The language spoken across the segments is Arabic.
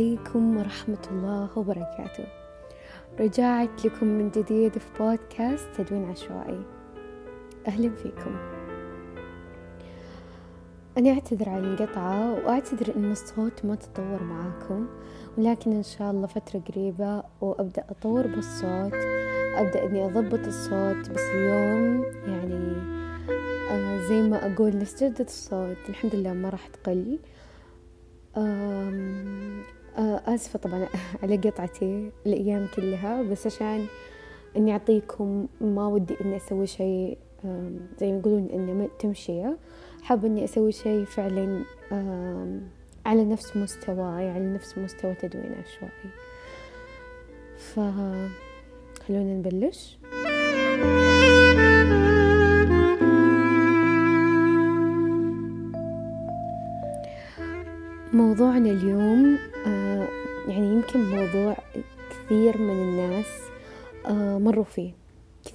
عليكم ورحمة الله وبركاته. رجعت لكم من جديد في بودكاست تدوين عشوائي. أهلا فيكم. أنا أعتذر عن القطعة وأعتذر إن الصوت ما تطور معاكم ولكن إن شاء الله فترة قريبة وأبدأ أطور بالصوت أبدأ إني أضبط الصوت بس اليوم يعني آه زي ما أقول نفس جودة الصوت. الحمد لله ما راح تقل. آه آسفة طبعا على قطعتي الأيام كلها بس عشان إني أعطيكم ما ودي إني أسوي شيء زي ما يقولون إنه تمشية. حابة إني أسوي شيء فعلا على نفس مستواي على نفس مستوى تدوين عشوائي فخلونا نبلش.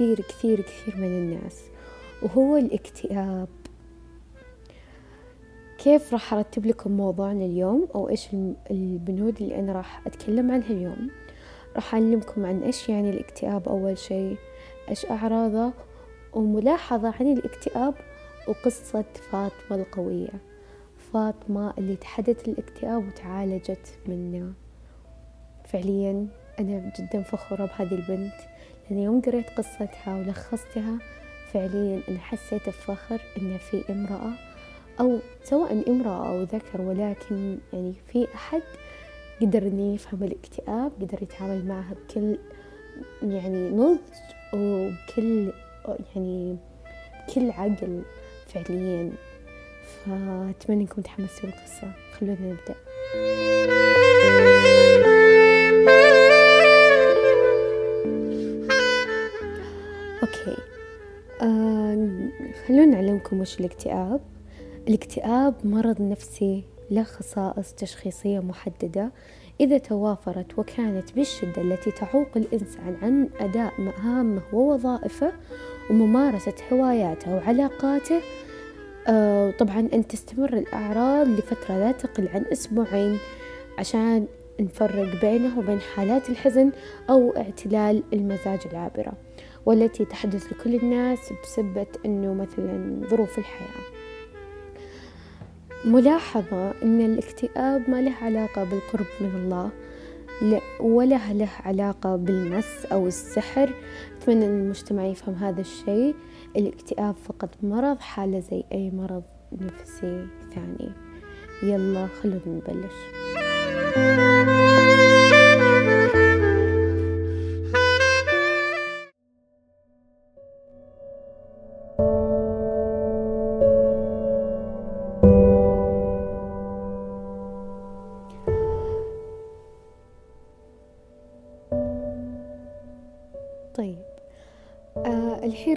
كثير كثير كثير من الناس وهو الاكتئاب. كيف راح أرتب لكم موضوعنا اليوم أو إيش البنود اللي أنا راح أتكلم عنها اليوم؟ راح أعلمكم عن إيش يعني الاكتئاب أول شيء إيش أعراضه وملاحظة عن الاكتئاب وقصة فاطمة القوية. فاطمة اللي تحدت الاكتئاب وتعالجت منه. فعليا أنا جدا فخورة بهذه البنت. لأن يوم قريت قصتها ولخصتها فعليا أنا حسيت بفخر إن في امرأة أو سواء امرأة أو ذكر ولكن يعني في أحد قدر إنه يفهم الاكتئاب قدر يتعامل معها بكل يعني نضج وبكل يعني بكل عقل فعليا. فأتمنى إنكم تحمسوا القصة. خلونا نبدأ. خلونا نعلمكم وش الاكتئاب. الاكتئاب مرض نفسي له خصائص تشخيصية محددة. إذا توافرت وكانت بالشدة التي تعوق الإنسان عن أداء مهامه ووظائفه وممارسة هواياته وعلاقاته آه طبعا أن تستمر الأعراض لفترة لا تقل عن أسبوعين عشان نفرق بينه وبين حالات الحزن أو اعتلال المزاج العابرة. والتي تحدث لكل الناس بسبة أنه مثلا ظروف الحياة. ملاحظة أن الاكتئاب ما له علاقة بالقرب من الله ولا له علاقة بالمس أو السحر. أتمنى أن المجتمع يفهم هذا الشيء. الاكتئاب فقط مرض حالة زي أي مرض نفسي ثاني. يلا خلونا نبلش.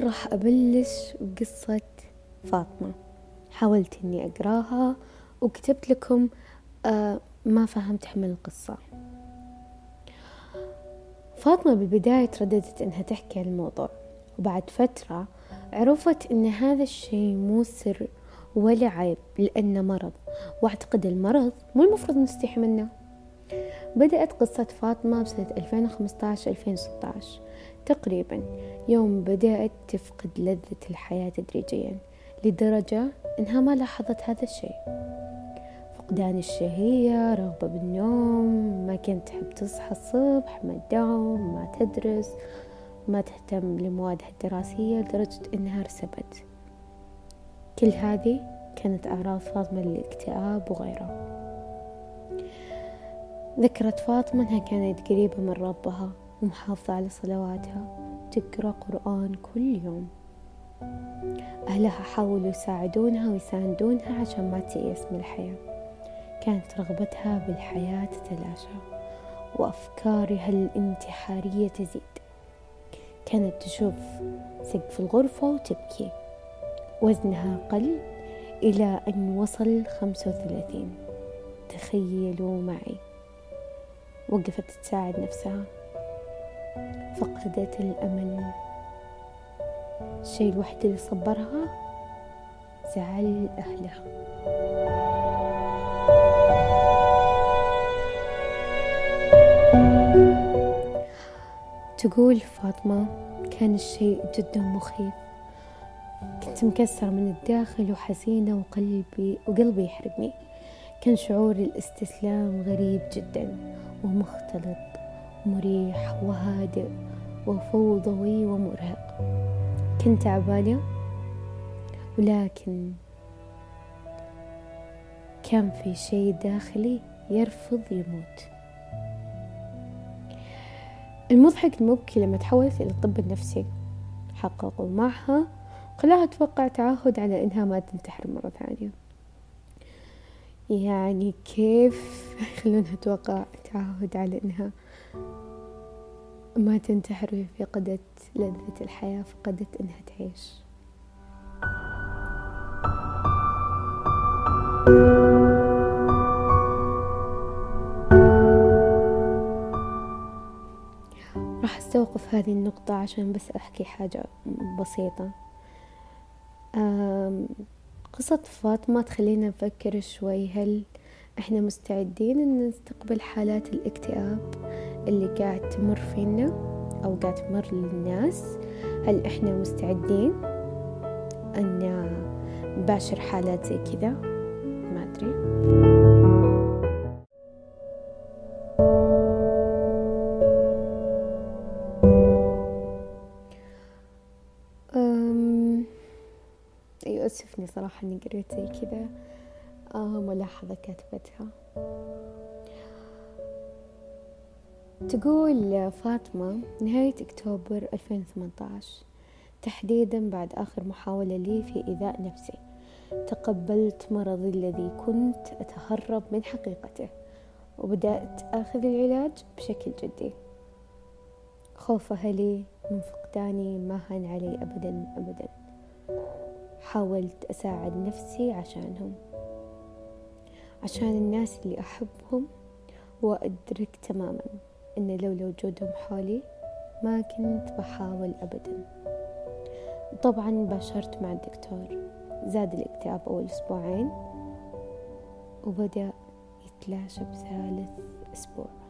راح أبلش بقصة فاطمة. حاولت إني أقراها وكتبت لكم آه ما فهمت حمل القصة. فاطمة بالبداية ترددت إنها تحكي عن الموضوع وبعد فترة عرفت إن هذا الشيء مو سر ولا عيب لأنه مرض وأعتقد المرض مو المفروض نستحي منه. بدأت قصة فاطمة بسنة 2015-2016 تقريبا. يوم بدأت تفقد لذة الحياة تدريجيا لدرجة إنها ما لاحظت هذا الشيء. فقدان الشهية رغبة بالنوم ما كانت تحب تصحى الصبح ما تداوم ما تدرس ما تهتم لموادها الدراسية لدرجة إنها ارسبت. كل هذه كانت أعراض فاطمة للاكتئاب وغيره ذكرت فاطمة أنها كانت قريبة من ربها. ومحافظة على صلواتها. تقرأ قرآن كل يوم. أهلها حاولوا يساعدونها ويساندونها عشان ما تيأس من الحياة. كانت رغبتها بالحياة تتلاشى وأفكارها الانتحارية تزيد. كانت تشوف سقف الغرفة وتبكي. وزنها قل إلى أن وصل خمسة وثلاثين. تخيلوا معي. وقفت تساعد نفسها. فقدت الأمل. الشيء الوحيد اللي صبرها زعل أهلها. تقول فاطمة كان الشيء جدا مخيف. كنت مكسرة من الداخل وحزينة وقلبي وقلبي يحرقني. كان شعور الاستسلام غريب جدا ومختلط. مريح وهادئ وفوضوي ومرهق. كنت تعبانة ولكن كان في شيء داخلي يرفض يموت. المضحك المبكي لما تحولت إلى الطب النفسي حققوا معها خلاها توقع تعهد على إنها ما تنتحر مرة ثانية. يعني كيف يخلونها توقع تعهد على إنها ما تنتحر وهي فقدت لذة الحياة فقدت إنها تعيش. راح أستوقف هذه النقطة عشان بس أحكي حاجة بسيطة. قصة فاطمة تخلينا نفكر شوي هل إحنا مستعدين إن نستقبل حالات الاكتئاب اللي قاعد تمر فينا أو قاعد تمر للناس. هل إحنا مستعدين إن نباشر حالات زي كذا؟ ما أدري. يؤسفني صراحة إني قريت زي كذا. ملاحظة كاتبتها. تقول فاطمة نهاية أكتوبر 2018 تحديدا بعد آخر محاولة لي في إيذاء نفسي. تقبلت مرضي الذي كنت أتهرب من حقيقته وبدأت آخذ العلاج بشكل جدي. خوف أهلي من فقداني ما هان علي أبدا أبدا. حاولت أساعد نفسي عشانهم. عشان الناس اللي أحبهم وأدرك تماما إن لولا وجودهم حولي ما كنت بحاول أبدا. طبعا باشرت مع الدكتور. زاد الاكتئاب أول أسبوعين وبدأ يتلاشى بثالث أسبوع.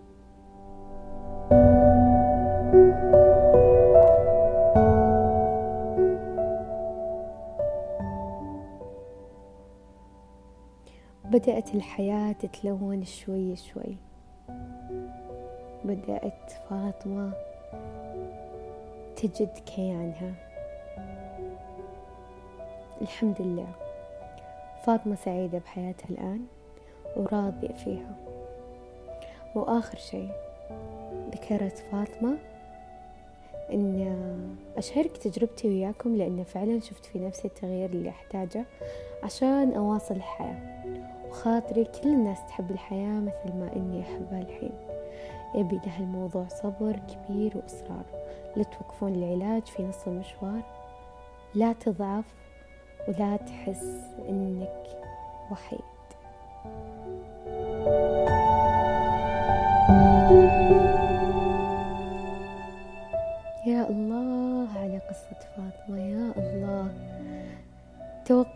بدأت الحياة تتلون شوي شوي. بدأت فاطمة تجد كيانها. الحمد لله. فاطمة سعيدة بحياتها الآن وراضية فيها. وآخر شيء ذكرت فاطمة إن أشارك تجربتي وياكم لأن فعلا شفت في نفسي التغيير اللي أحتاجه عشان أواصل الحياة. وخاطري كل الناس تحب الحياة مثل ما إني أحبها الحين. يبي له الموضوع صبر كبير وإصرار. لا توقفون العلاج في نص المشوار. لا تضعف ولا تحس إنك وحيد. يا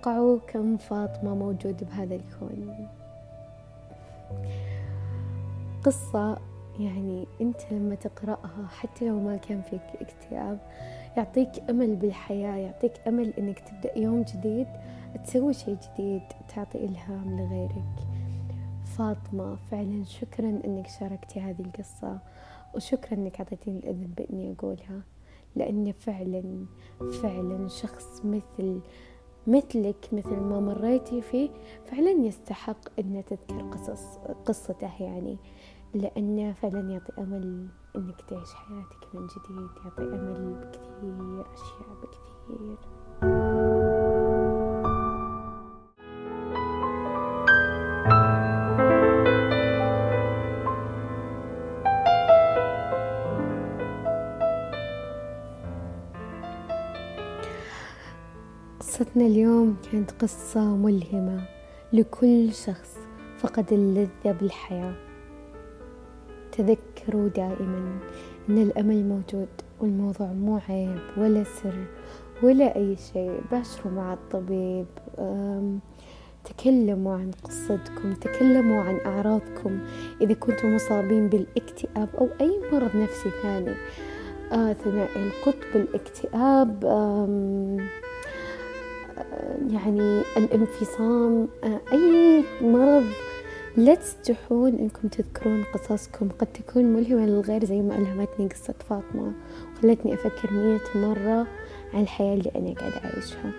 توقعوا كم فاطمة موجود بهذا الكون. قصة يعني أنت لما تقرأها حتى لو ما كان فيك اكتئاب يعطيك أمل بالحياة يعطيك أمل أنك تبدأ يوم جديد تسوي شيء جديد تعطي إلهام لغيرك. فاطمة فعلا شكرا أنك شاركتي هذه القصة وشكرا أنك أعطيتيني الإذن بإني أقولها لأني فعلا فعلا شخص مثل مثلك مثل ما مريتي فيه فعلا يستحق أن تذكر قصص قصته يعني لأنه فعلا يعطي أمل أنك تعيش حياتك من جديد يعطي أمل بكثير أشياء بكثير. قصتنا اليوم كانت قصة ملهمة لكل شخص فقد اللذة بالحياة. تذكروا دائما أن الأمل موجود والموضوع مو عيب ولا سر ولا أي شيء. باشروا مع الطبيب. تكلموا عن قصتكم تكلموا عن أعراضكم. إذا كنتم مصابين بالاكتئاب أو أي مرض نفسي ثاني آه ثنائي القطب الاكتئاب يعني الانفصام آه أي مرض لا تستحون إنكم تذكرون قصصكم. قد تكون ملهمة للغير زي ما ألهمتني قصة فاطمة وخلتني أفكر مية مرة عن الحياة اللي أنا قاعدة أعيشها.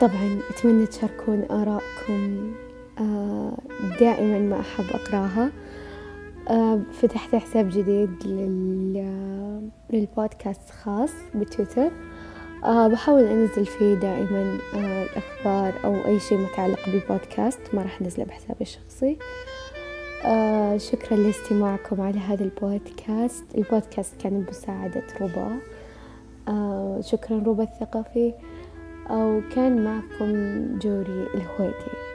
طبعا أتمنى تشاركون آراءكم آه، دائما ما أحب أقراها. آه، فتحت حساب جديد للبودكاست خاص بتويتر. بحاول أنزل فيه دائما أه الأخبار أو أي شيء متعلق بالبودكاست ما راح أنزله بحسابي الشخصي. أه شكرا لاستماعكم على هذا البودكاست. البودكاست كان بمساعدة روبا أه شكرا روبا الثقفي وكان معكم جوري الهويدي